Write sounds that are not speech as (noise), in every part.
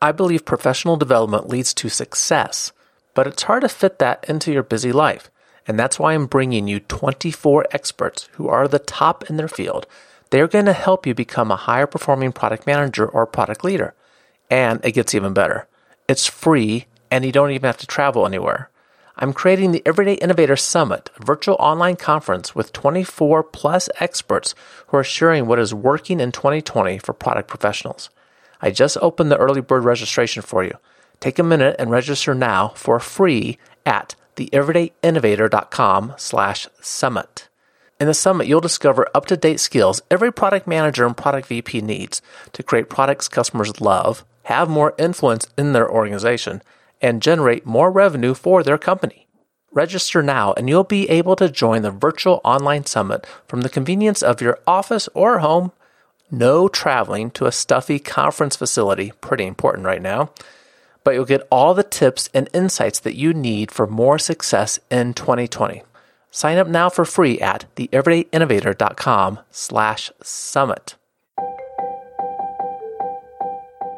I believe professional development leads to success, but it's hard to fit that into your busy life. And that's why I'm bringing you 24 experts who are the top in their field. They're going to help you become a higher performing product manager or product leader. And it gets even better. It's free and you don't even have to travel anywhere. I'm creating the Everyday Innovator Summit, a virtual online conference with 24 plus experts who are sharing what is working in 2020 for product professionals. I just opened the early bird registration for you. Take a minute and register now for free at theeverydayinnovator.com slash summit. In the summit, you'll discover up-to-date skills every product manager and product VP needs to create products customers love, have more influence in their organization, and generate more revenue for their company. Register now and you'll be able to join the virtual online summit from the convenience of your office or home. No traveling to a stuffy conference facility, pretty important right now but you'll get all the tips and insights that you need for more success in 2020. Sign up now for free at theeverydayinnovator.com slash summit.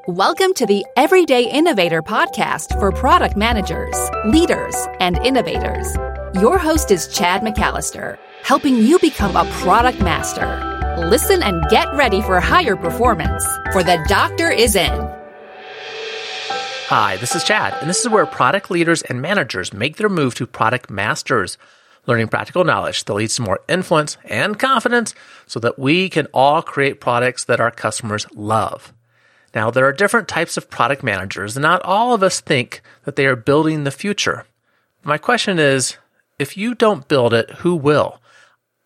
Welcome to the Everyday Innovator podcast for product managers, leaders, and innovators. Your host is Chad McAllister, helping you become a product master. Listen and get ready for higher performance, for the doctor is in. Hi, this is Chad, and this is where product leaders and managers make their move to product masters, learning practical knowledge that leads to more influence and confidence so that we can all create products that our customers love. Now, there are different types of product managers, and not all of us think that they are building the future. My question is if you don't build it, who will?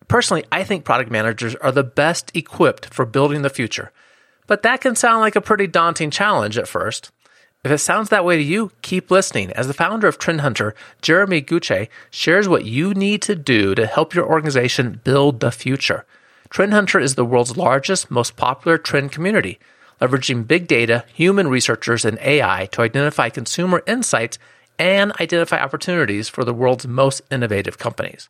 Personally, I think product managers are the best equipped for building the future. But that can sound like a pretty daunting challenge at first. If it sounds that way to you, keep listening as the founder of Trend Hunter, Jeremy Gutsche, shares what you need to do to help your organization build the future. Trend Hunter is the world's largest, most popular trend community, leveraging big data, human researchers, and AI to identify consumer insights and identify opportunities for the world's most innovative companies.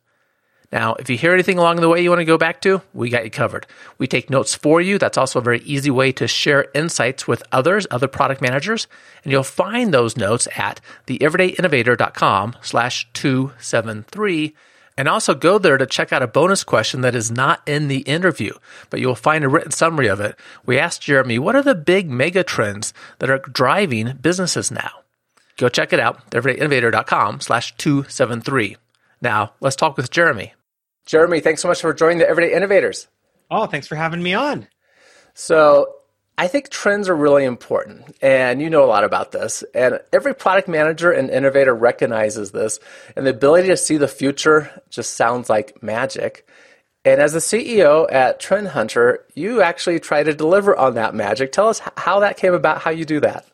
Now, if you hear anything along the way you want to go back to, we got you covered. We take notes for you. That's also a very easy way to share insights with others, other product managers. And you'll find those notes at theeverydayinnovator.com slash 273. And also go there to check out a bonus question that is not in the interview, but you'll find a written summary of it. We asked Jeremy, what are the big mega trends that are driving businesses now? Go check it out, theeverydayinnovator.com slash 273. Now, let's talk with Jeremy. Jeremy, thanks so much for joining the Everyday Innovators. Oh, thanks for having me on. So, I think trends are really important, and you know a lot about this. And every product manager and innovator recognizes this, and the ability to see the future just sounds like magic. And as the CEO at Trend Hunter, you actually try to deliver on that magic. Tell us how that came about, how you do that.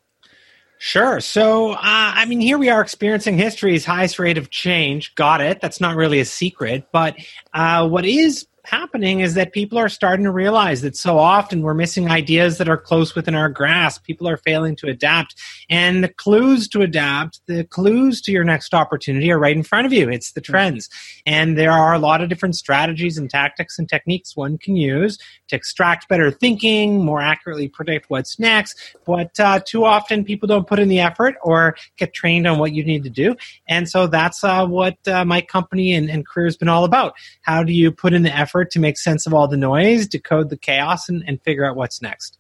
Sure. So, uh, I mean, here we are experiencing history's highest rate of change. Got it. That's not really a secret. But uh, what is happening is that people are starting to realize that so often we're missing ideas that are close within our grasp. People are failing to adapt. And the clues to adapt, the clues to your next opportunity are right in front of you. It's the trends. And there are a lot of different strategies and tactics and techniques one can use to extract better thinking, more accurately predict what's next. But uh, too often people don't put in the effort or get trained on what you need to do. And so that's uh, what uh, my company and, and career has been all about. How do you put in the effort? to make sense of all the noise, decode the chaos, and, and figure out what's next.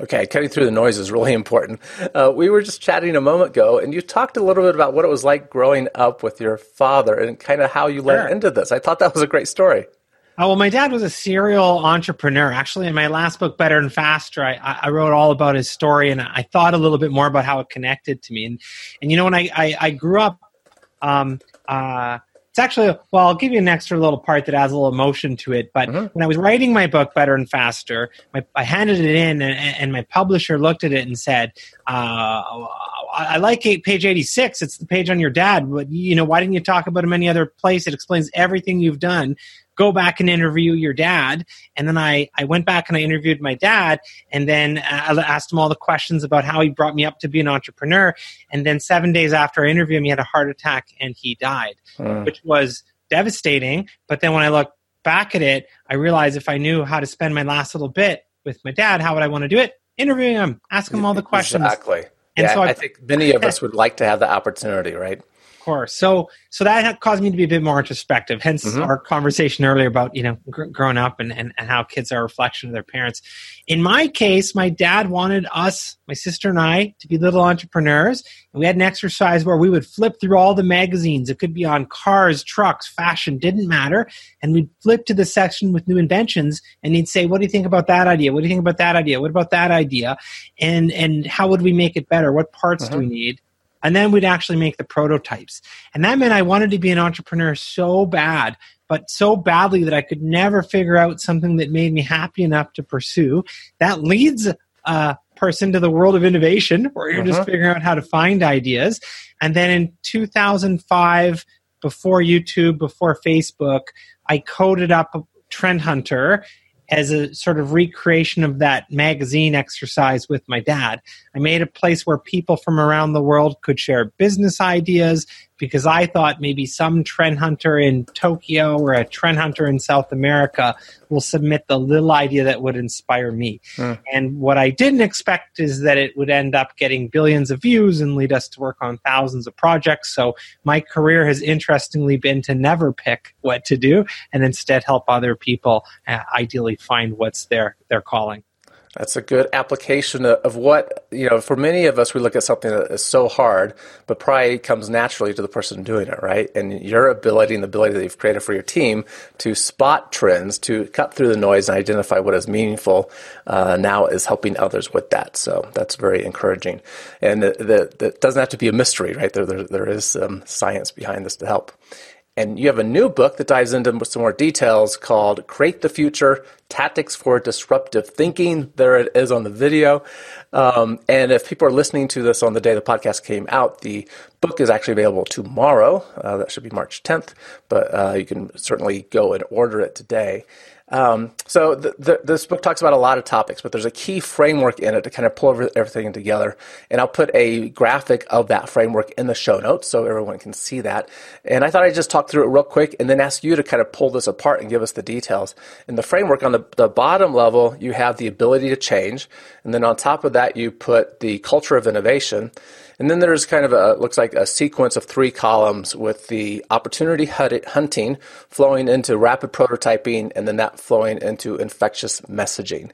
Okay, cutting through the noise is really important. Uh, we were just chatting a moment ago, and you talked a little bit about what it was like growing up with your father and kind of how you led sure. into this. I thought that was a great story. Oh, well, my dad was a serial entrepreneur. Actually, in my last book, Better and Faster, I, I wrote all about his story, and I thought a little bit more about how it connected to me. And and you know, when I I, I grew up, um, uh, it's actually well i'll give you an extra little part that adds a little emotion to it but mm-hmm. when i was writing my book better and faster my, i handed it in and, and, my publisher looked at it and said uh, i like page 86 it's the page on your dad but you know why didn't you talk about him any other place it explains everything you've done go back and interview your dad. And then I, I went back and I interviewed my dad and then I asked him all the questions about how he brought me up to be an entrepreneur. And then seven days after I interviewed him, he had a heart attack and he died, mm. which was devastating. But then when I look back at it, I realized if I knew how to spend my last little bit with my dad, how would I want to do it? Interviewing him, ask him all the questions. Exactly. And yeah, so I, I think many of us would like to have the opportunity, right? Course. So so that caused me to be a bit more introspective. Hence mm-hmm. our conversation earlier about you know gr- growing up and, and, and how kids are a reflection of their parents. In my case, my dad wanted us, my sister and I, to be little entrepreneurs. And we had an exercise where we would flip through all the magazines. It could be on cars, trucks, fashion, didn't matter. And we'd flip to the section with new inventions, and he'd say, "What do you think about that idea? What do you think about that idea? What about that idea? And and how would we make it better? What parts do we mm-hmm. need?" And then we'd actually make the prototypes. And that meant I wanted to be an entrepreneur so bad, but so badly that I could never figure out something that made me happy enough to pursue. That leads a person to the world of innovation where you're uh-huh. just figuring out how to find ideas. And then in 2005, before YouTube, before Facebook, I coded up Trend Hunter as a sort of recreation of that magazine exercise with my dad. I made a place where people from around the world could share business ideas, because I thought maybe some trend hunter in Tokyo or a trend hunter in South America will submit the little idea that would inspire me. Mm. And what I didn't expect is that it would end up getting billions of views and lead us to work on thousands of projects. So my career has interestingly been to never pick what to do and instead help other people uh, ideally find what's their their calling. That's a good application of what, you know, for many of us, we look at something that is so hard, but probably comes naturally to the person doing it, right? And your ability and the ability that you've created for your team to spot trends, to cut through the noise and identify what is meaningful uh, now is helping others with that. So that's very encouraging. And that doesn't have to be a mystery, right? There, there, there is some science behind this to help. And you have a new book that dives into some more details called Create the Future Tactics for Disruptive Thinking. There it is on the video. Um, and if people are listening to this on the day the podcast came out, the book is actually available tomorrow. Uh, that should be March 10th, but uh, you can certainly go and order it today. Um, so the, the, this book talks about a lot of topics, but there's a key framework in it to kind of pull everything together. And I'll put a graphic of that framework in the show notes so everyone can see that. And I thought I'd just talk through it real quick and then ask you to kind of pull this apart and give us the details. In the framework, on the, the bottom level, you have the ability to change. And then on top of that, you put the culture of innovation. And then there's kind of a, looks like a sequence of three columns with the opportunity hunting flowing into rapid prototyping and then that flowing into infectious messaging.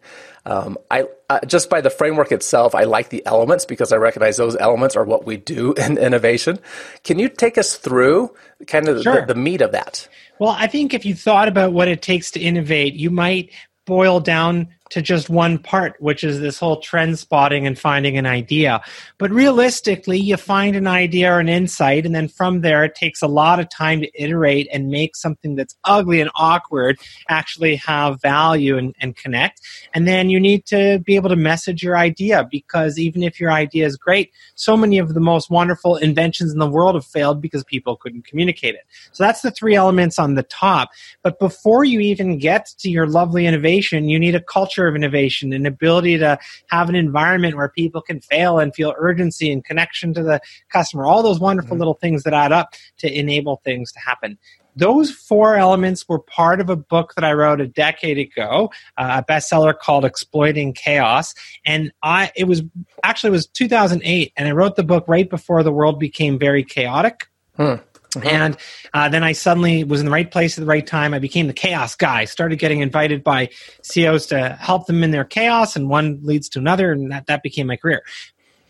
Um, I uh, just by the framework itself, I like the elements because I recognize those elements are what we do (laughs) in innovation. Can you take us through kind of sure. the, the meat of that? Well, I think if you thought about what it takes to innovate, you might boil down to just one part, which is this whole trend spotting and finding an idea. But realistically, you find an idea or an insight, and then from there, it takes a lot of time to iterate and make something that's ugly and awkward actually have value and, and connect. And then you need to be able to message your idea because even if your idea is great, so many of the most wonderful inventions in the world have failed because people couldn't communicate it. So that's the three elements on the top. But before you even get to your lovely innovation, you need a culture culture of innovation, an ability to have an environment where people can fail and feel urgency and connection to the customer, all those wonderful mm-hmm. little things that add up to enable things to happen those four elements were part of a book that I wrote a decade ago, uh, a bestseller called Exploiting Chaos. And I, it was actually it was 2008, and I wrote the book right before the world became very chaotic. Hmm. Mm-hmm. And uh, then I suddenly was in the right place at the right time. I became the chaos guy. Started getting invited by CEOs to help them in their chaos, and one leads to another, and that, that became my career.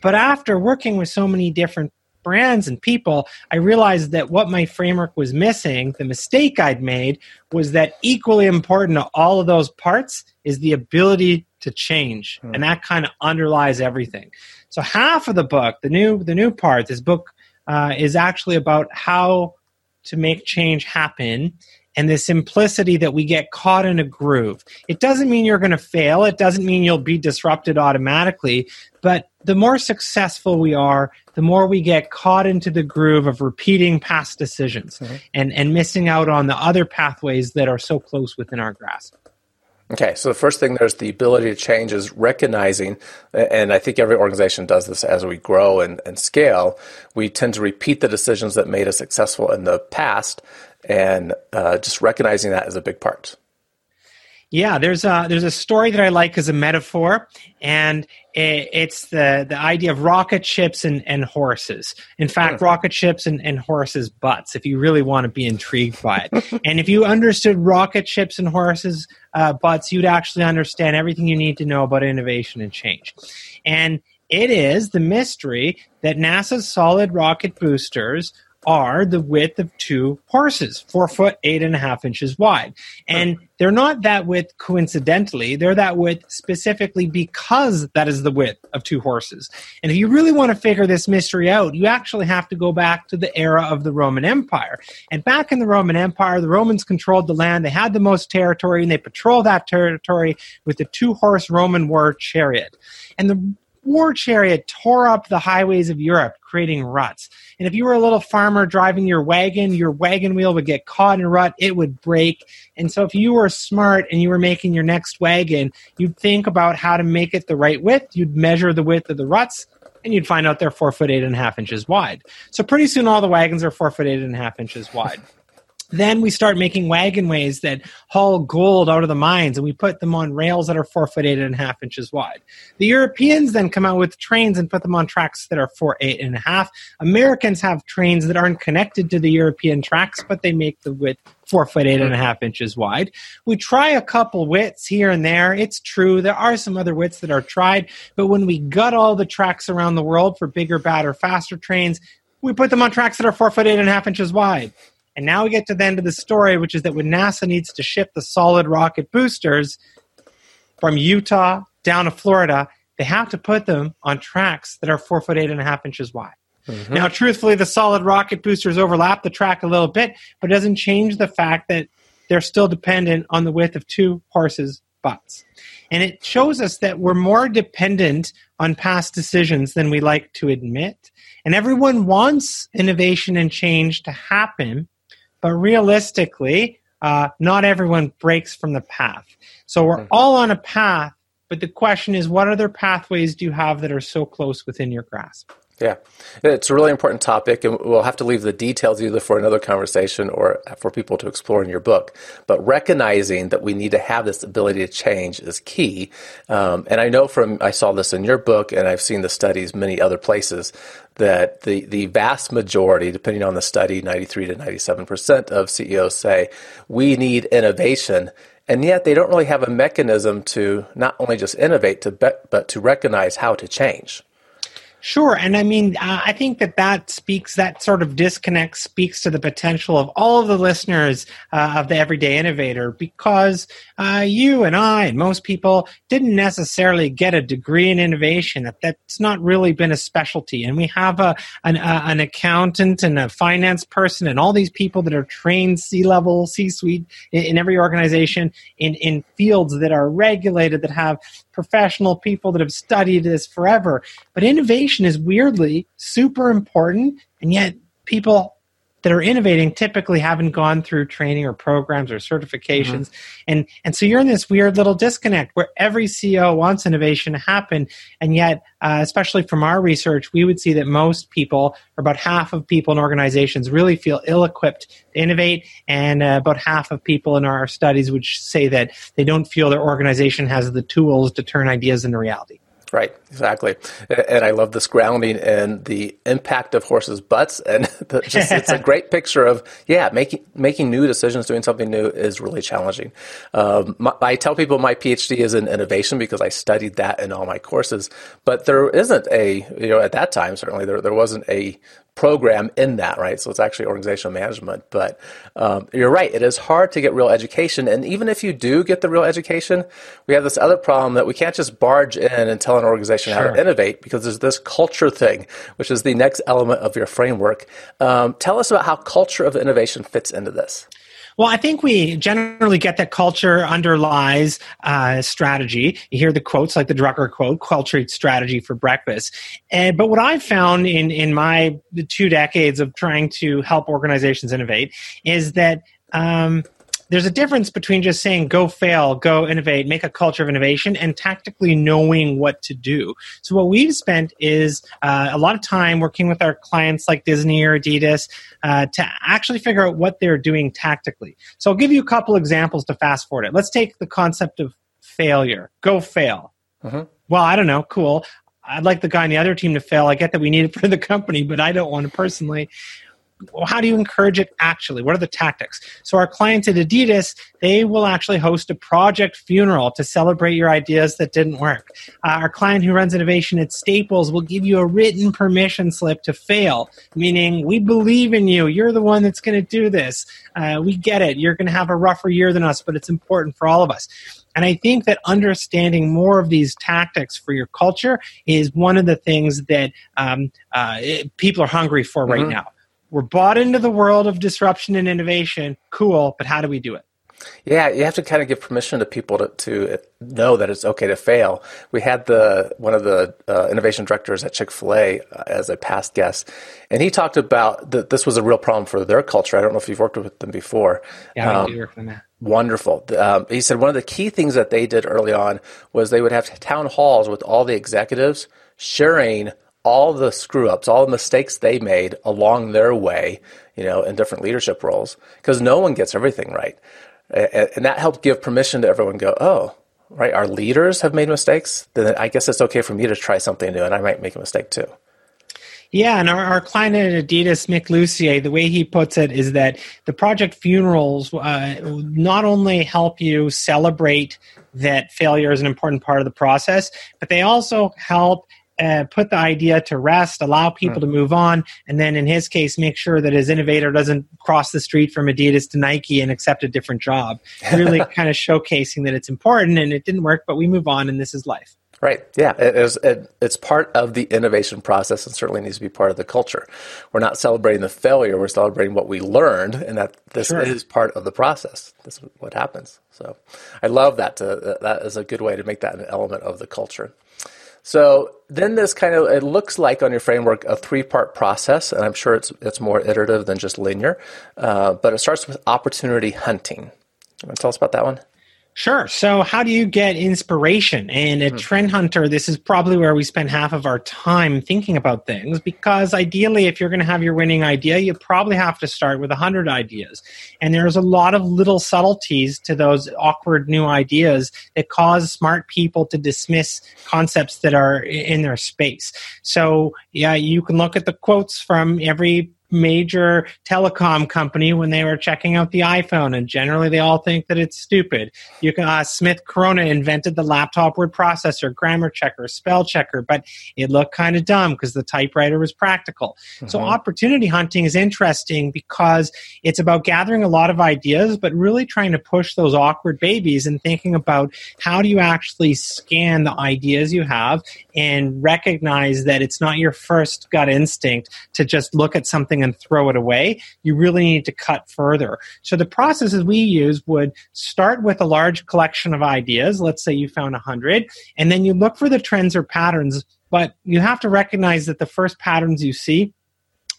But after working with so many different brands and people, I realized that what my framework was missing, the mistake I'd made, was that equally important to all of those parts is the ability to change, mm. and that kind of underlies everything. So half of the book, the new the new part, this book uh, is actually about how to make change happen and the simplicity that we get caught in a groove. It doesn't mean you're going to fail, it doesn't mean you'll be disrupted automatically, but the more successful we are, the more we get caught into the groove of repeating past decisions mm-hmm. and, and missing out on the other pathways that are so close within our grasp. Okay, so the first thing there's the ability to change is recognizing, and I think every organization does this as we grow and, and scale. We tend to repeat the decisions that made us successful in the past, and uh, just recognizing that is a big part. Yeah, there's a there's a story that I like as a metaphor, and it, it's the the idea of rocket ships and, and horses. In fact, rocket ships and, and horses' butts. If you really want to be intrigued by it, (laughs) and if you understood rocket ships and horses' uh, butts, you'd actually understand everything you need to know about innovation and change. And it is the mystery that NASA's solid rocket boosters are the width of two horses, four foot, eight and a half inches wide. And they're not that width coincidentally, they're that width specifically because that is the width of two horses. And if you really want to figure this mystery out, you actually have to go back to the era of the Roman Empire. And back in the Roman Empire, the Romans controlled the land, they had the most territory, and they patrolled that territory with the two horse Roman war chariot. And the war chariot tore up the highways of Europe, creating ruts. And if you were a little farmer driving your wagon, your wagon wheel would get caught in a rut, it would break. And so if you were smart and you were making your next wagon, you'd think about how to make it the right width. You'd measure the width of the ruts, and you'd find out they're four foot eight and a half inches wide. So pretty soon all the wagons are four foot eight and a half inches wide. Then we start making wagonways that haul gold out of the mines, and we put them on rails that are four foot eight and a half inches wide. The Europeans then come out with trains and put them on tracks that are four eight and a half. Americans have trains that aren't connected to the European tracks, but they make the width four foot eight and a half inches wide. We try a couple widths here and there. It's true there are some other widths that are tried, but when we gut all the tracks around the world for bigger, badder, faster trains, we put them on tracks that are four foot eight and a half inches wide. And now we get to the end of the story, which is that when NASA needs to ship the solid rocket boosters from Utah down to Florida, they have to put them on tracks that are four foot eight and a half inches wide. Mm-hmm. Now, truthfully, the solid rocket boosters overlap the track a little bit, but it doesn't change the fact that they're still dependent on the width of two horses' butts. And it shows us that we're more dependent on past decisions than we like to admit. And everyone wants innovation and change to happen, but realistically, uh, not everyone breaks from the path. So we're mm-hmm. all on a path, but the question is, what other pathways do you have that are so close within your grasp? Yeah, it's a really important topic, and we'll have to leave the details either for another conversation or for people to explore in your book. But recognizing that we need to have this ability to change is key. Um, and I know from I saw this in your book, and I've seen the studies many other places that the the vast majority, depending on the study, ninety three to ninety seven percent of CEOs say we need innovation and yet they don't really have a mechanism to not only just innovate to be, but to recognize how to change Sure. And I mean, uh, I think that that speaks, that sort of disconnect speaks to the potential of all of the listeners uh, of the Everyday Innovator because uh, you and I and most people didn't necessarily get a degree in innovation. That, that's not really been a specialty. And we have a, an, uh, an accountant and a finance person and all these people that are trained C level, C suite in, in every organization in, in fields that are regulated, that have professional people that have studied this forever. But innovation is weirdly super important, and yet people that are innovating typically haven't gone through training or programs or certifications. Mm-hmm. and and so you're in this weird little disconnect where every ceo wants innovation to happen. And yet uh, especially from our research we would see that most people or about half of people in organizations really feel ill-equipped to innovate. And uh, about half of people in our studies would say that they don't feel their organization has the tools to turn ideas into reality Right, exactly. And I love this grounding and the impact of horses' butts. And (laughs) the, just, it's a (laughs) great picture of, yeah, making, making new decisions, doing something new is really challenging. Um, my, I tell people my PhD is in innovation because I studied that in all my courses. But there isn't a, you know, at that time, certainly, there, there wasn't a program in that, right? So it's actually organizational management. But um, you're right, it is hard to get real education. And even if you do get the real education, we have this other problem that we can't just barge in and tell an organization sure. how to innovate because there's this culture thing, which is the next element of your framework. Um, tell us about how culture of innovation fits into this. Well, I think we generally get that culture underlies uh, strategy. You hear the quotes like the Drucker quote, culture eats strategy for breakfast. And, but what I've found in, in my two decades of trying to help organizations innovate is that um, there's a difference between just saying go fail, go innovate, make a culture of innovation, and tactically knowing what to do. So what we've spent is uh, a lot of time working with our clients like Disney or Adidas uh, to actually figure out what they're doing tactically. So I'll give you a couple examples to fast forward it. Let's take the concept of failure. Go fail. Mm-hmm. Well, I don't know. Cool. I'd like the guy on the other team to fail. I get that we need it for the company, but I don't want to personally. Well, how do you encourage it actually? What are the tactics? So our clients at Adidas, they will actually host a project funeral to celebrate your ideas that didn't work. Uh, our client who runs innovation at Staples will give you a written permission slip to fail, meaning we believe in you. You're the one that's going to do this. Uh, we get it. You're going to have a rougher year than us, but it's important for all of us. And I think that understanding more of these tactics for your culture is one of the things that um, uh, people are hungry for right mm-hmm. now. We're bought into the world of disruption and innovation. Cool, but how do we do it? Yeah, you have to kind of give permission to people to, to know that it's okay to fail. We had the one of the uh, innovation directors at Chick Fil A uh, as a past guest, and he talked about that this was a real problem for their culture. I don't know if you've worked with them before. Yeah, um, I do work with them wonderful. Um, he said one of the key things that they did early on was they would have town halls with all the executives sharing all the screw ups, all the mistakes they made along their way, you know, in different leadership roles, because no one gets everything right. And that helped give permission to everyone go, oh, right, our leaders have made mistakes. Then I guess it's okay for me to try something new and I might make a mistake too. Yeah, and our, our client at Adidas, Mick Lucier, the way he puts it is that the project funerals uh, not only help you celebrate that failure is an important part of the process, but they also help uh, put the idea to rest, allow people to move on, and then in his case, make sure that his innovator doesn't cross the street from Adidas to Nike and accept a different job. Really (laughs) kind of showcasing that it's important and it didn't work, but we move on and this is life. Right. Yeah. It is, it, it's part of the innovation process and certainly needs to be part of the culture. We're not celebrating the failure. We're celebrating what we learned and that this sure. is part of the process. This is what happens. So I love that. To, that is a good way to make that an element of the culture. So then this kind of, it looks like on your framework a three part process, and I'm sure it's, it's more iterative than just linear, uh, but it starts with opportunity hunting. You want to tell us about that one? Sure. So, how do you get inspiration? And at mm-hmm. Trend Hunter, this is probably where we spend half of our time thinking about things because ideally, if you're going to have your winning idea, you probably have to start with 100 ideas. And there's a lot of little subtleties to those awkward new ideas that cause smart people to dismiss concepts that are in their space. So, yeah, you can look at the quotes from every major telecom company when they were checking out the iPhone, and generally they all think that it's stupid. You can uh, Smith Corona invented the laptop word processor, grammar checker, spell checker, but it looked kind of dumb because the typewriter was practical. So opportunity hunting is interesting because it's about gathering a lot of ideas, but really trying to push those awkward babies and thinking about how do you actually scan the ideas you have and recognize that it's not your first gut instinct to just look at something and throw it away. You really need to cut further. So the processes we use would start with a large collection of ideas. Let's say you found 100, and then you look for the trends or patterns, but you have to recognize that the first patterns you see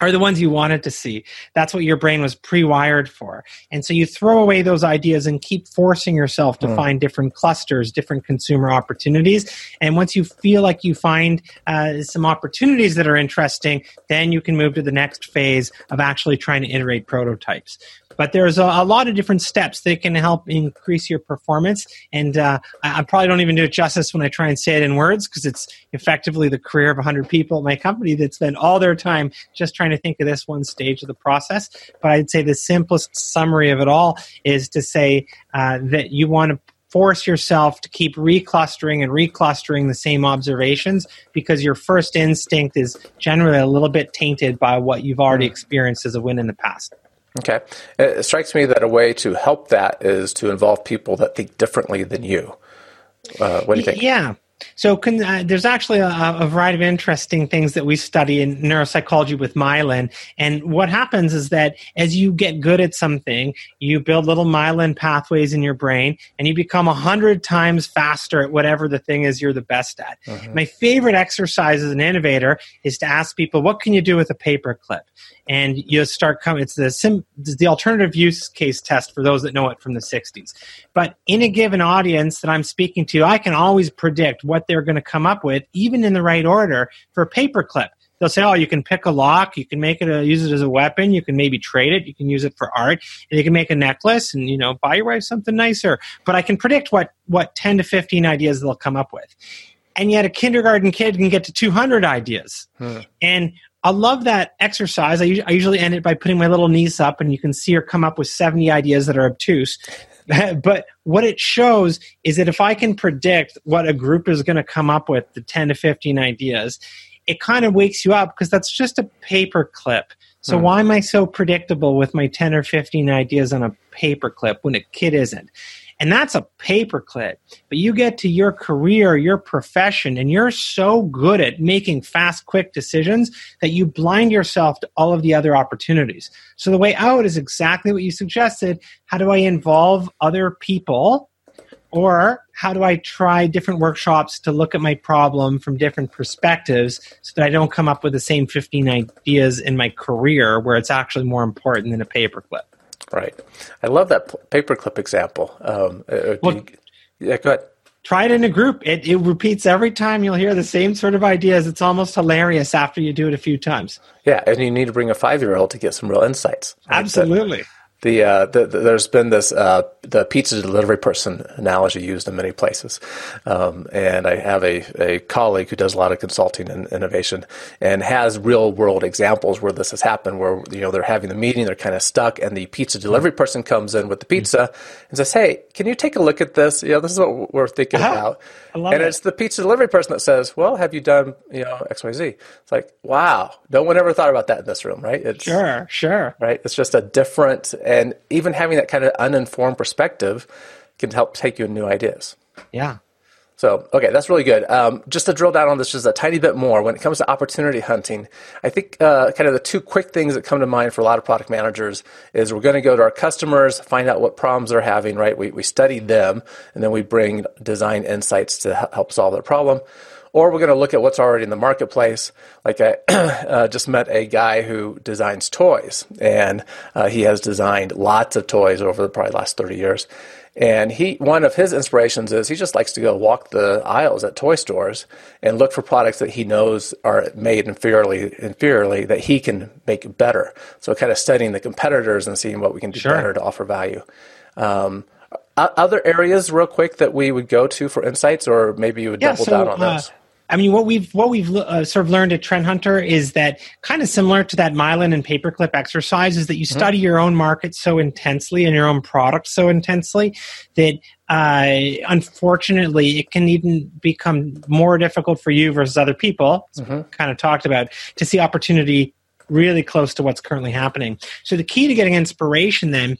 are the ones you wanted to see. That's what your brain was pre-wired for. And so you throw away those ideas and keep forcing yourself to mm. find different clusters, different consumer opportunities. And once you feel like you find uh, some opportunities that are interesting, then you can move to the next phase of actually trying to iterate prototypes. But there's a, a, lot of different steps that can help increase your performance. And uh, I, I, probably don't even do it justice when I try and say it in words because it's effectively the career of 100 people at my company that spend all their time just trying to think of this one stage of the process. But I'd say the simplest summary of it all is to say uh, that you want to force yourself to keep reclustering and reclustering the same observations because your first instinct is generally a little bit tainted by what you've already experienced as a win in the past. Okay. It strikes me that a way to help that is to involve people that think differently than you. Uh, what do you think? Yeah. So can, uh, there's actually a, a, variety of interesting things that we study in neuropsychology with myelin. And what happens is that as you get good at something, you build little myelin pathways in your brain, and you become a hundred times faster at whatever the thing is you're the best at. Mm-hmm. My favorite exercise as an innovator is to ask people, "What can you do with a paperclip?" And you start coming. It's the sim, the alternative use case test for those that know it from the '60s. But in a given audience that I'm speaking to, I can always predict what they're going to come up with, even in the right order for a paperclip. They'll say, "Oh, you can pick a lock. You can make it, a, use it as a weapon. You can maybe trade it. You can use it for art. And you can make a necklace, and you know, buy your wife something nicer." But I can predict what what ten to fifteen ideas they'll come up with and yet a kindergarten kid can get to 200 ideas. Hmm. And I love that exercise. I, I usually end it by putting my little niece up, and you can see her come up with 70 ideas that are obtuse. (laughs) but what it shows is that if I can predict what a group is going to come up with, the 10 to 15 ideas, it kind of wakes you up because that's just a paper clip. So hmm. why am I so predictable with my 10 or 15 ideas on a paper clip when a kid isn't? And that's a paperclip. But you get to your career, your profession, and you're so good at making fast, quick decisions that you blind yourself to all of the other opportunities. So the way out is exactly what you suggested. How do I involve other people? Or how do I try different workshops to look at my problem from different perspectives so that I don't come up with the same 15 ideas in my career where it's actually more important than a paperclip? Right. I love that paperclip example. Um, uh, uh, well, you, yeah, go ahead. Try it in a group. It, it repeats every time. You'll hear the same sort of ideas. It's almost hilarious after you do it a few times. Yeah, and you need to bring a five year old to get some real insights. Absolutely the, uh, the, the, there's been this uh, the pizza delivery person analogy used in many places, um, and I have a, a colleague who does a lot of consulting and innovation and has real world examples where this has happened, where you know they're having the meeting, they're kind of stuck, and the pizza delivery person comes in with the pizza and says, "Hey, can you take a look at this? You know, this is what we're thinking uh-huh. about." And it. it's the pizza delivery person that says, "Well, have you done you know X Y Z?" It's like, wow, no one ever thought about that in this room, right? It's, sure, sure, right. It's just a different and even having that kind of uninformed perspective can help take you new ideas. Yeah. So, okay, that's really good. Um, just to drill down on this just a tiny bit more, when it comes to opportunity hunting, I think uh, kind of the two quick things that come to mind for a lot of product managers is we're going to go to our customers, find out what problems they're having, right? We, we study them, and then we bring design insights to help solve their problem or we're going to look at what's already in the marketplace. Like I (clears throat) uh, just met a guy who designs toys, and uh, he has designed lots of toys over the probably last 30 years. And he, one of his inspirations is he just likes to go walk the aisles at toy stores and look for products that he knows are made inferiorly, inferiorly that he can make better. So kind of studying the competitors and seeing what we can do sure. better to offer value. Um, other areas, real quick, that we would go to for insights, or maybe you would yeah, double so, down on uh, those. I mean, what we've what we've uh, sort of learned at Trend Hunter is that kind of similar to that myelin and paperclip exercise is that you mm-hmm. study your own market so intensely and your own product so intensely that uh, unfortunately it can even become more difficult for you versus other people. Mm-hmm. Kind of talked about to see opportunity really close to what's currently happening. So the key to getting inspiration then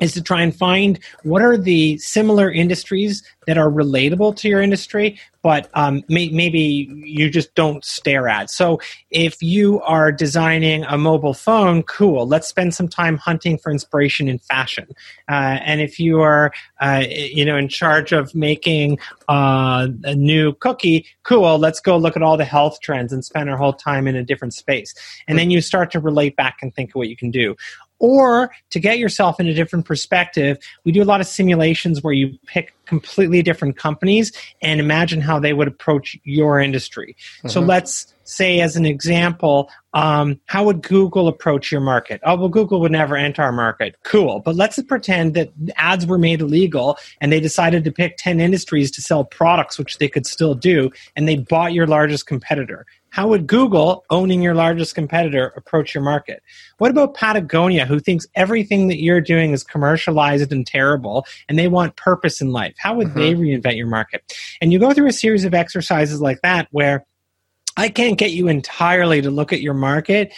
is to try and find what are the similar industries that are relatable to your industry, but um, may, maybe you just don't stare at. So if you are designing a mobile phone, cool. Let's spend some time hunting for inspiration in fashion. Uh, and if you are, uh, you know, in charge of making uh, a new cookie, cool. Let's go look at all the health trends and spend our whole time in a different space. And then you start to relate back and think of what you can do. Or to get yourself in a different perspective, we do a lot of simulations where you pick completely different companies and imagine how they would approach your industry. Mm-hmm. So let's say, as an example, um, how would Google approach your market? Oh, well, Google would never enter our market. Cool. But let's pretend that ads were made illegal and they decided to pick 10 industries to sell products, which they could still do, and they bought your largest competitor. How would Google, owning your largest competitor, approach your market? What about Patagonia, who thinks everything that you're doing is commercialized and terrible, and they want purpose in life? How would mm-hmm. they reinvent your market? And you go through a series of exercises like that where I can't get you entirely to look at your market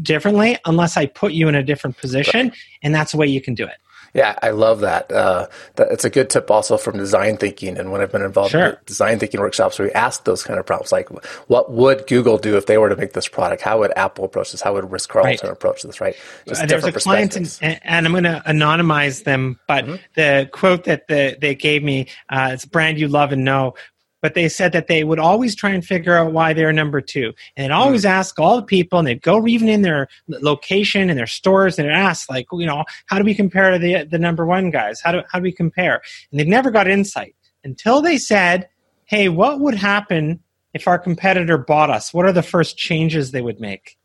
differently unless I put you in a different position, and that's the way you can do it. Yeah, I love that. Uh, that. It's a good tip also from design thinking. And when I've been involved sure. in design thinking workshops, we ask those kind of problems like, what would Google do if they were to make this product? How would Apple approach this? How would Ritz Carlton right. approach this? Right? Just uh, There's a client, and, and, I'm going to anonymize them, but mm-hmm. the quote that the, they gave me, uh, it's a brand you love and know, but they said that they would always try and figure out why they're number two. And they'd always mm. ask all the people, and they'd go even in their location and their stores and ask, like, you know, how do we compare to the, the number one guys? How do, how do we compare? And they never got insight until they said, hey, what would happen if our competitor bought us? What are the first changes they would make?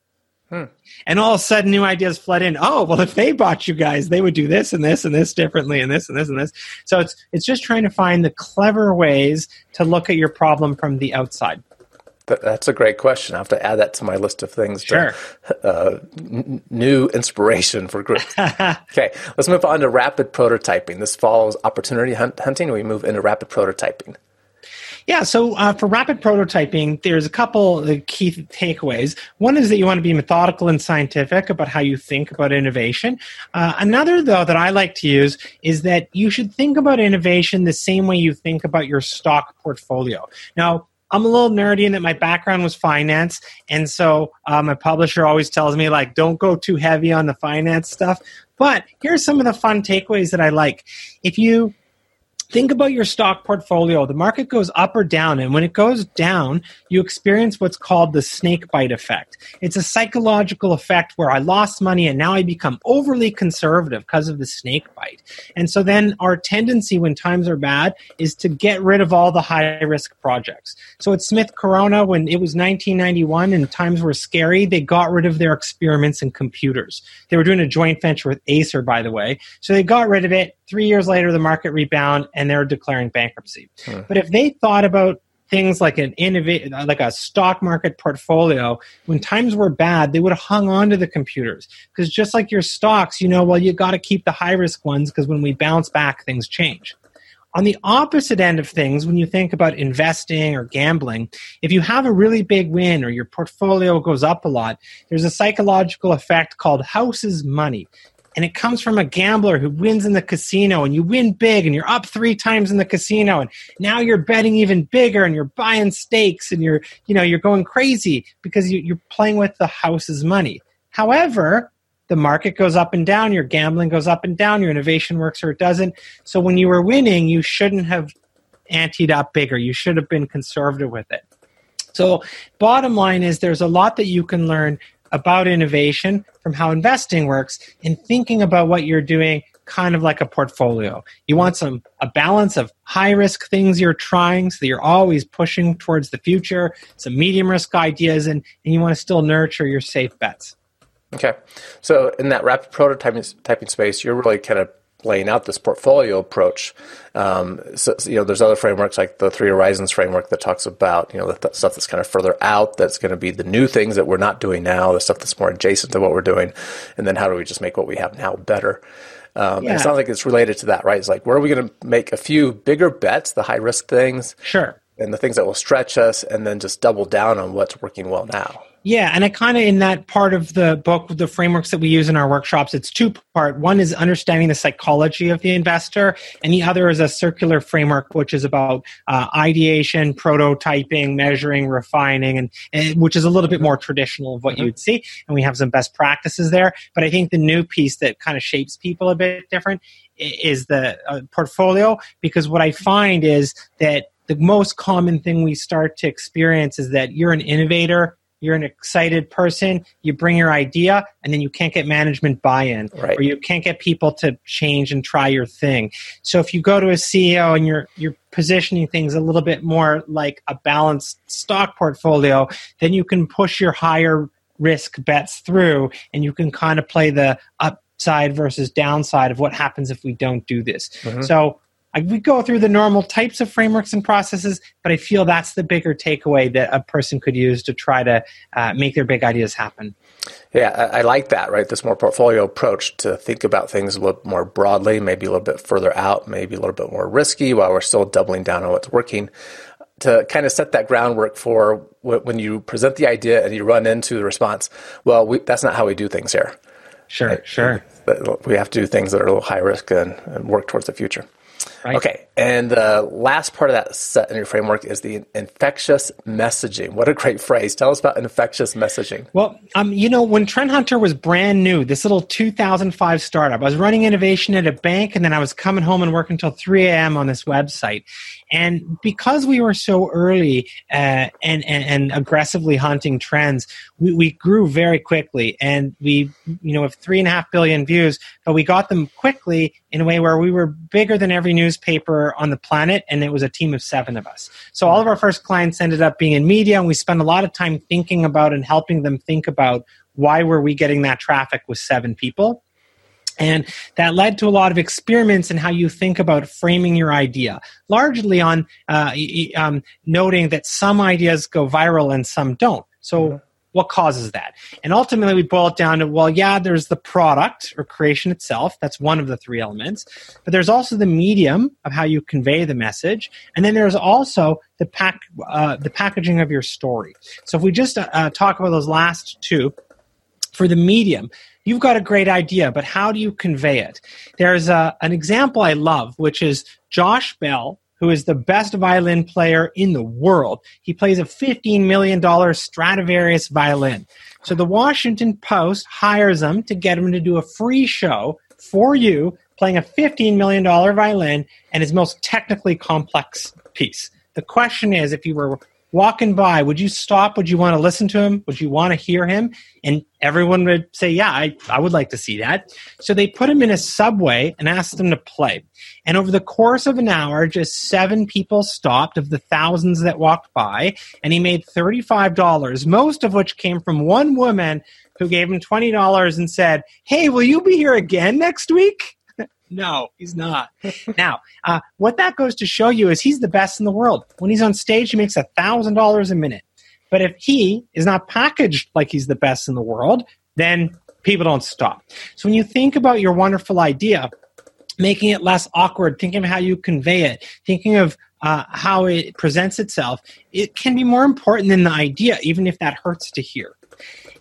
Hmm. And all of a sudden, new ideas flood in. Oh, well, if they bought you guys, they would do this and this and this differently, and this and this and this. So it's it's just trying to find the clever ways to look at your problem from the outside. That's a great question. I have to add that to my list of things. Sure. To, uh, n- new inspiration for groups. (laughs) okay, let's move on to rapid prototyping. This follows opportunity hunt- hunting. We move into rapid prototyping. Yeah, so uh, for rapid prototyping, there's a couple of key takeaways. One is that you want to be methodical and scientific about how you think about innovation. Uh, another, though, that I like to use is that you should think about innovation the same way you think about your stock portfolio. Now, I'm a little nerdy in that my background was finance, and so uh, my publisher always tells me like, don't go too heavy on the finance stuff. But here's some of the fun takeaways that I like. If you think about your stock portfolio. The market goes up or down, and when it goes down, you experience what's called the snake bite effect. It's a psychological effect where I lost money and now I become overly conservative because of the snake bite. And so then our tendency when times are bad is to get rid of all the high risk projects. So at Smith Corona, when it was 1991 and times were scary, they got rid of their experiments in computers. They were doing a joint venture with Acer, by the way. So they got rid of it Three years later, the market rebound and they're declaring bankruptcy. Hmm. But if they thought about things like an innovate like a stock market portfolio when times were bad they would have hung on to the computers because just like your stocks you know well you got to keep the high risk ones because when we bounce back things change on the opposite end of things when you think about investing or gambling if you have a really big win or your portfolio goes up a lot there's a psychological effect called house's money and it comes from a gambler who wins in the casino and you win big and you're up three times in the casino and now you're betting even bigger and you're buying stakes and you're you know you're going crazy because you, you're playing with the house's money. However the market goes up and down your gambling goes up and down your innovation works or it doesn't. So when you were winning you shouldn't have anteed up bigger. You should have been conservative with it. So bottom line is there's a lot that you can learn about innovation from how investing works and thinking about what you're doing kind of like a portfolio. You want some a balance of high risk things you're trying so that you're always pushing towards the future, some medium risk ideas and, and you want to still nurture your safe bets. Okay. So in that rapid prototyping typing space, you're really kind of laying out this portfolio approach. Um, so, you know, there's other frameworks like the Three Horizons framework that talks about you know the th- stuff that's kind of further out, that's going to be the new things that we're not doing now, the stuff that's more adjacent to what we're doing, and then how do we just make what we have now better? Um, yeah. It sounds like it's related to that, right? It's like where are we going to make a few bigger bets, the high risk things, sure, and the things that will stretch us, and then just double down on what's working well now. Yeah, and I kind of in that part of the book, the frameworks that we use in our workshops, it's two part. One is understanding the psychology of the investor, and the other is a circular framework, which is about uh, ideation, prototyping, measuring, refining, and, and, which is a little bit more traditional of what mm-hmm. you'd see. And we have some best practices there. But I think the new piece that kind of shapes people a bit different is the uh, portfolio, because what I find is that the most common thing we start to experience is that you're an innovator you're an excited person, you bring your idea, and then you can't get management buy in, right. or you can't get people to change and try your thing. So if you go to a CEO and you're you're positioning things a little bit more like a balanced stock portfolio, then you can push your higher risk bets through, and you can kind of play the upside versus downside of what happens if we don't do this. Mm-hmm. So I, we go through the normal types of frameworks and processes, but I feel that's the bigger takeaway that a person could use to try to uh, make their big ideas happen. Yeah, I, I, like that, right? This more portfolio approach to think about things a little more broadly, maybe a little bit further out, maybe a little bit more risky while we're still doubling down on what's working. To kind of set that groundwork for when you present the idea and you run into the response, well, we, that's not how we do things here Sure, sure. We have to do things that are a little high risk and, and work towards the future. Right. Okay, and the last part of that set in your framework is the infectious messaging. What a great phrase! Tell us about infectious messaging. Well, um, you know, when Trend Hunter was brand new, this little 2005 startup, I was running innovation at a bank, and then I was coming home and working until 3 a.m. on this website. And because we were so early uh, and, and, and aggressively hunting trends, we, we grew very quickly, and we you know have three and a half billion views, but we got them quickly in a way where we were bigger than every newspaper on the planet, and it was a team of seven of us. So all of our first clients ended up being in media, and we spent a lot of time thinking about and helping them think about why were we getting that traffic with seven people and that led to a lot of experiments in how you think about framing your idea, largely on uh, um, noting that some ideas go viral and some don't. So, mm-hmm. what causes that? And ultimately, we boil it down to well, yeah, there's the product or creation itself. That's one of the three elements. But there's also the medium of how you convey the message. And then there's also the, pack, uh, the packaging of your story. So, if we just uh, uh talk about those last two, for the medium, you've got a great idea, but how do you convey it? There's a, an example I love, which is Josh Bell, who is the best violin player in the world. He plays a $15 million Stradivarius violin. So the Washington Post hires him to get him to do a free show for you playing a $15 million violin and his most technically complex piece. The question is if you were walking by, would you stop? Would you want to listen to him? Would you want to hear him? And everyone would say, Yeah, I, I would like to see that. So they put him in a subway and asked him to play. And over the course of an hour, just seven people stopped of the thousands that walked by, and he made $35, most of which came from one woman who gave him $20 and said, Hey, will you be here again next week? No, he's not. (laughs) now, uh, what that goes to show you is he's the best in the world. When he's on stage, he makes a thousand dollars a minute. But if he is not packaged like he's the best in the world, then people don't stop. So when you think about your wonderful idea, making it less awkward, thinking of how you convey it, thinking of uh, how it presents itself, it can be more important than the idea, even if that hurts to hear.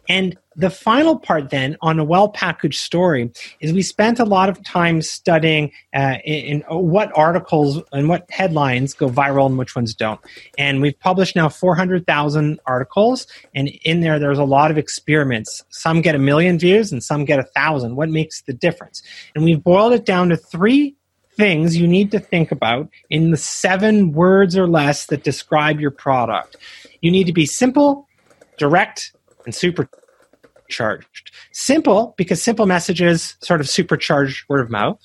And the final part then on a well packaged story is we spent a lot of time studying uh, in, in, what articles and what headlines go viral and which ones don't. And we've published now 400000 articles and in there there's a lot of experiments. Some get a million views and some get a thousand. What makes the difference? And we've boiled it down to three things you need to think about in the seven words or less that describe your product. You need to be simple direct and supercharged. Simple, because simple messages sort of supercharge word of mouth.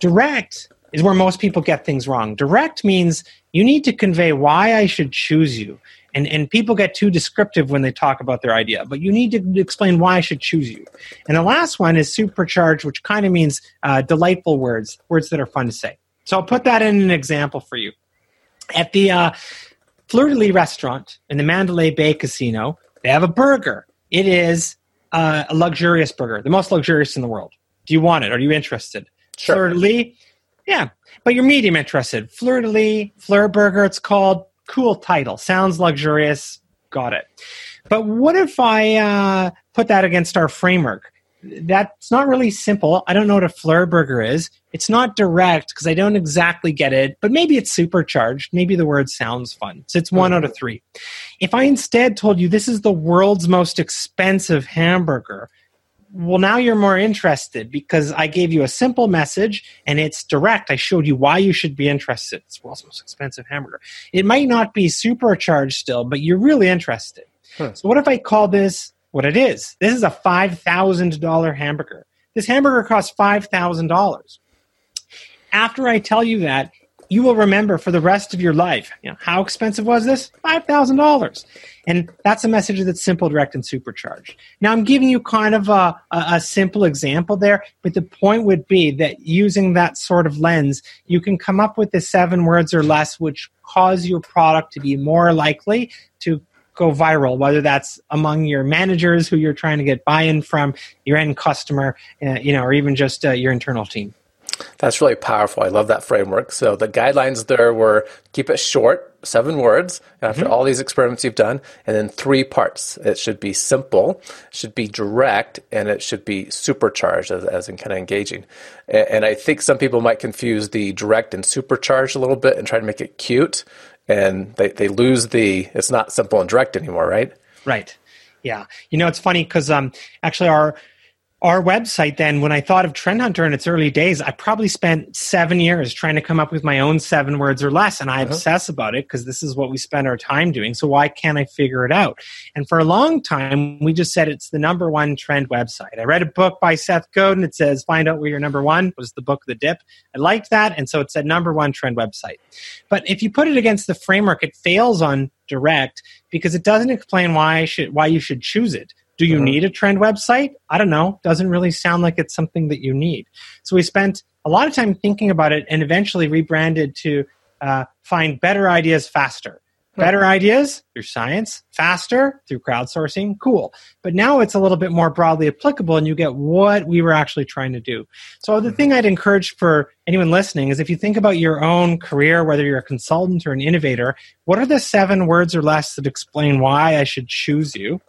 Direct is where most people get things wrong. Direct means you need to convey why I should choose you. And, and people get too descriptive when they talk about their idea, but you need to explain why I should choose you. And the last one is supercharged, which kind of means uh, delightful words, words that are fun to say. So I'll put that in an example for you. At the uh, Fleur de Lys restaurant in the Mandalay Bay Casino, they have a burger. It is uh, a luxurious burger, the most luxurious in the world. Do you want it? Are you interested? Sure. Fleur de Lys? Yeah, but you're medium interested. Fleur de Lys, Fleur Burger, it's called. Cool title. Sounds luxurious. Got it. But what if I uh, put that against our framework? That's not really simple. I don't know what a Fleur burger is. It's not direct because I don't exactly get it, but maybe it's supercharged. Maybe the word sounds fun. So it's one out of three. If I instead told you this is the world's most expensive hamburger, well, now you're more interested because I gave you a simple message and it's direct. I showed you why you should be interested. It's the world's most expensive hamburger. It might not be supercharged still, but you're really interested. Huh. So, what if I call this what it is. This is a $5,000 hamburger. This hamburger costs $5,000. After I tell you that, you will remember for the rest of your life. You know, how expensive was this? $5,000. And that's a message that's simple, direct, and supercharged. Now, I'm giving you kind of a, a, a, simple example there, but the point would be that using that sort of lens, you can come up with the seven words or less which cause your product to be more likely to go viral, whether that's among your managers who you're trying to get buy-in from, your end customer, uh, you know, or even just uh, your internal team. That's really powerful. I love that framework. So the guidelines there were keep it short, seven words after mm-hmm. all these experiments you've done, and then three parts. It should be simple, it should be direct, and it should be supercharged, as, as in kind of engaging. And, and I think some people might confuse the direct and supercharged a little bit and try to make it cute, and they, they lose the, it's not simple and direct anymore, right? Right. Yeah. You know, it's funny because um, actually our our website then when i thought of trend hunter in its early days i probably spent seven years trying to come up with my own seven words or less and i uh-huh. obsess about it because this is what we spend our time doing so why can't i figure it out? And for a long time we just said it's the number one trend website. I read a book by seth godin. It says find out where you're number one was the book the dip. I liked that and so it said number one trend website. But if you put it against the framework it fails on direct because it doesn't explain why should why you should choose it do you uh-huh. need a trend website? I don't know. Doesn't really sound like it's something that you need. So we spent a lot of time thinking about it and eventually rebranded to uh, find better ideas faster. Better ideas through science, faster through crowdsourcing, cool. But now it's a little bit more broadly applicable and you get what we were actually trying to do. So the thing I'd encourage for anyone listening is if you think about your own career, whether you're a consultant or an innovator, what are the seven words or less that explain why I should choose you?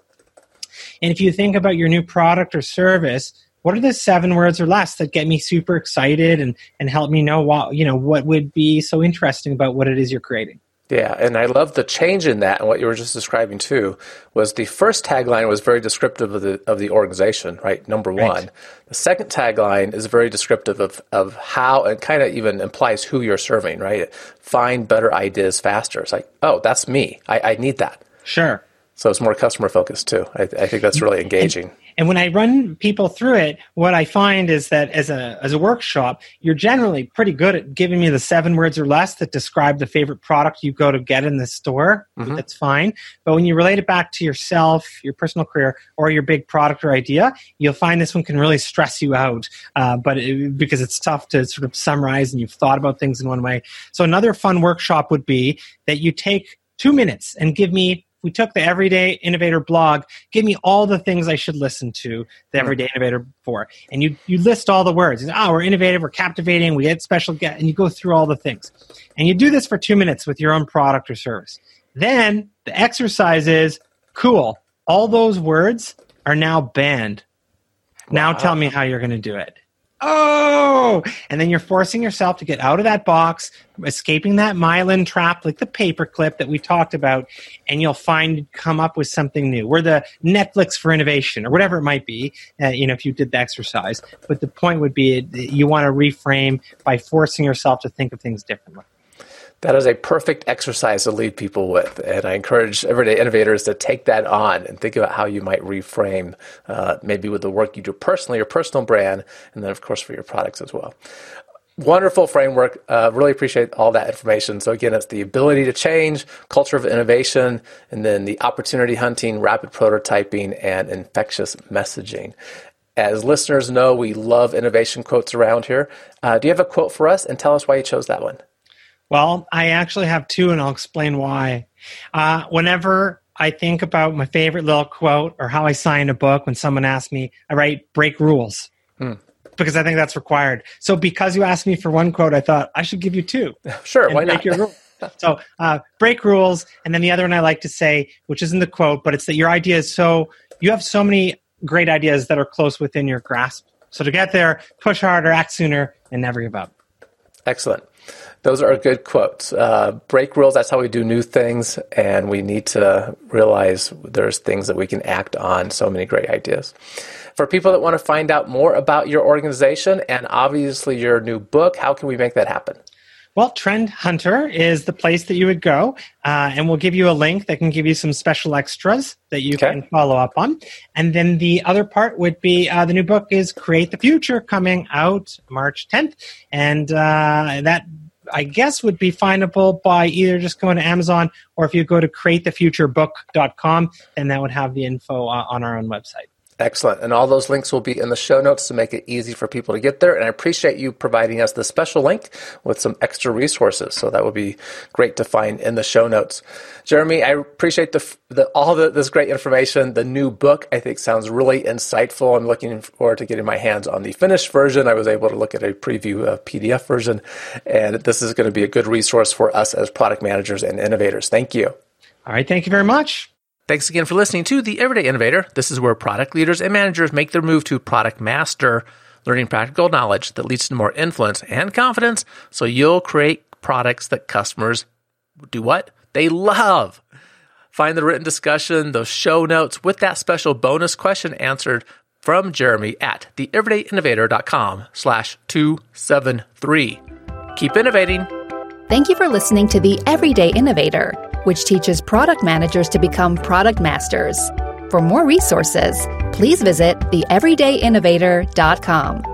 And if you think about your new product or service, what are the seven words or less that get me super excited and, and help me know what you know what would be so interesting about what it is you're creating? Yeah, and I love the change in that and what you were just describing too was the first tagline was very descriptive of the of the organization, right? Number one. The second tagline is very descriptive of, of how and kind of even implies who you're serving, right? Find better ideas faster. It's like, oh, that's me. I, I need that. Sure. So it's more customer focused too. I, I think that's really engaging. And, and, when I run people through it, what I find is that as a as a workshop, you're generally pretty good at giving me the seven words or less that describe the favorite product you go to get in the store. Mm-hmm. That's fine. But when you relate it back to yourself, your personal career, or your big product or idea, you'll find this one can really stress you out. Uh, but it, because it's tough to sort of summarize and you've thought about things in one way. So another fun workshop would be that you take two minutes and give me we took the Everyday Innovator blog, give me all the things I should listen to the. Everyday Innovator for, and you you list all the words. Ah, oh, we're innovative, we're captivating, we get special get, and you go through all the things, and you do this for two minutes with your own product or service. Then the exercise is cool. All those words are now banned. Wow. Now tell me how you're going to do it oh. And then you're forcing yourself to get out of that box escaping that myelin trap like the paperclip that we talked about and you'll find come up with something new. We're the netflix for innovation or whatever it might be uh, you know if you did the exercise. But the point would be you want to reframe by forcing yourself to think of things differently that is a perfect exercise to leave people with. And I encourage everyday innovators to take that on and think about how you might reframe, uh, maybe with the work you do personally, your personal brand, and then, of course, for your products as well. Wonderful framework. Uh, really appreciate all that information. So, again, it's the ability to change, culture of innovation, and then the opportunity hunting, rapid prototyping, and infectious messaging. As listeners know, we love innovation quotes around here. Uh, do you have a quote for us? And tell us why you chose that one. Well, I actually have two, and I'll explain why. Uh, whenever I think about my favorite little quote or how I sign a book, when someone asks me, I write break rules. Hmm. Because I think that's required. So, because you asked me for one quote, I thought I should give you two. (laughs) Sure, why not? (laughs) So, uh, break rules, and then the other one I like to say, which isn't the quote, but it's that your idea is so you have so many great ideas that are close within your grasp. So to get there, push harder, act sooner, and never give up. Excellent. Those are good quotes. Uh, break rules, that's how we do new things, and we need to realize there's things that we can act on. So many great ideas. For people that want to find out more about your organization and obviously your new book, how can we make that happen? Well, Trend Hunter is the place that you would go, uh, and we'll give you a link that can give you some special extras that you okay. can follow up on. And then the other part would be uh, the new book is Create the Future coming out March 10th, and uh, that I guess would be findable by either just going to Amazon or if you go to createthefuturebook.com, then that would have the info uh, on our own website. Excellent. And all those links will be in the show notes to make it easy for people to get there. And I appreciate you providing us the special link with some extra resources. So that would be great to find in the show notes. Jeremy, I appreciate the, the all the, this great information. The new book, I think, sounds really insightful. I'm looking forward to getting my hands on the finished version. I was able to look at a preview uh, of PDF version, and this is going to be a good resource for us as product managers and innovators. Thank you. All right. Thank you very much. Thanks again for listening to The Everyday Innovator. This is where product leaders and managers make their move to product master, learning practical knowledge that leads to more influence and confidence so you'll create products that customers do what? They love. Find the written discussion, those show notes with that special bonus question answered from Jeremy at theeverydayinnovator.com slash 273. Keep innovating. Thank you for listening to The Everyday Innovator which teaches product managers to become product masters. For more resources, please visit theeverydayinnovator.com.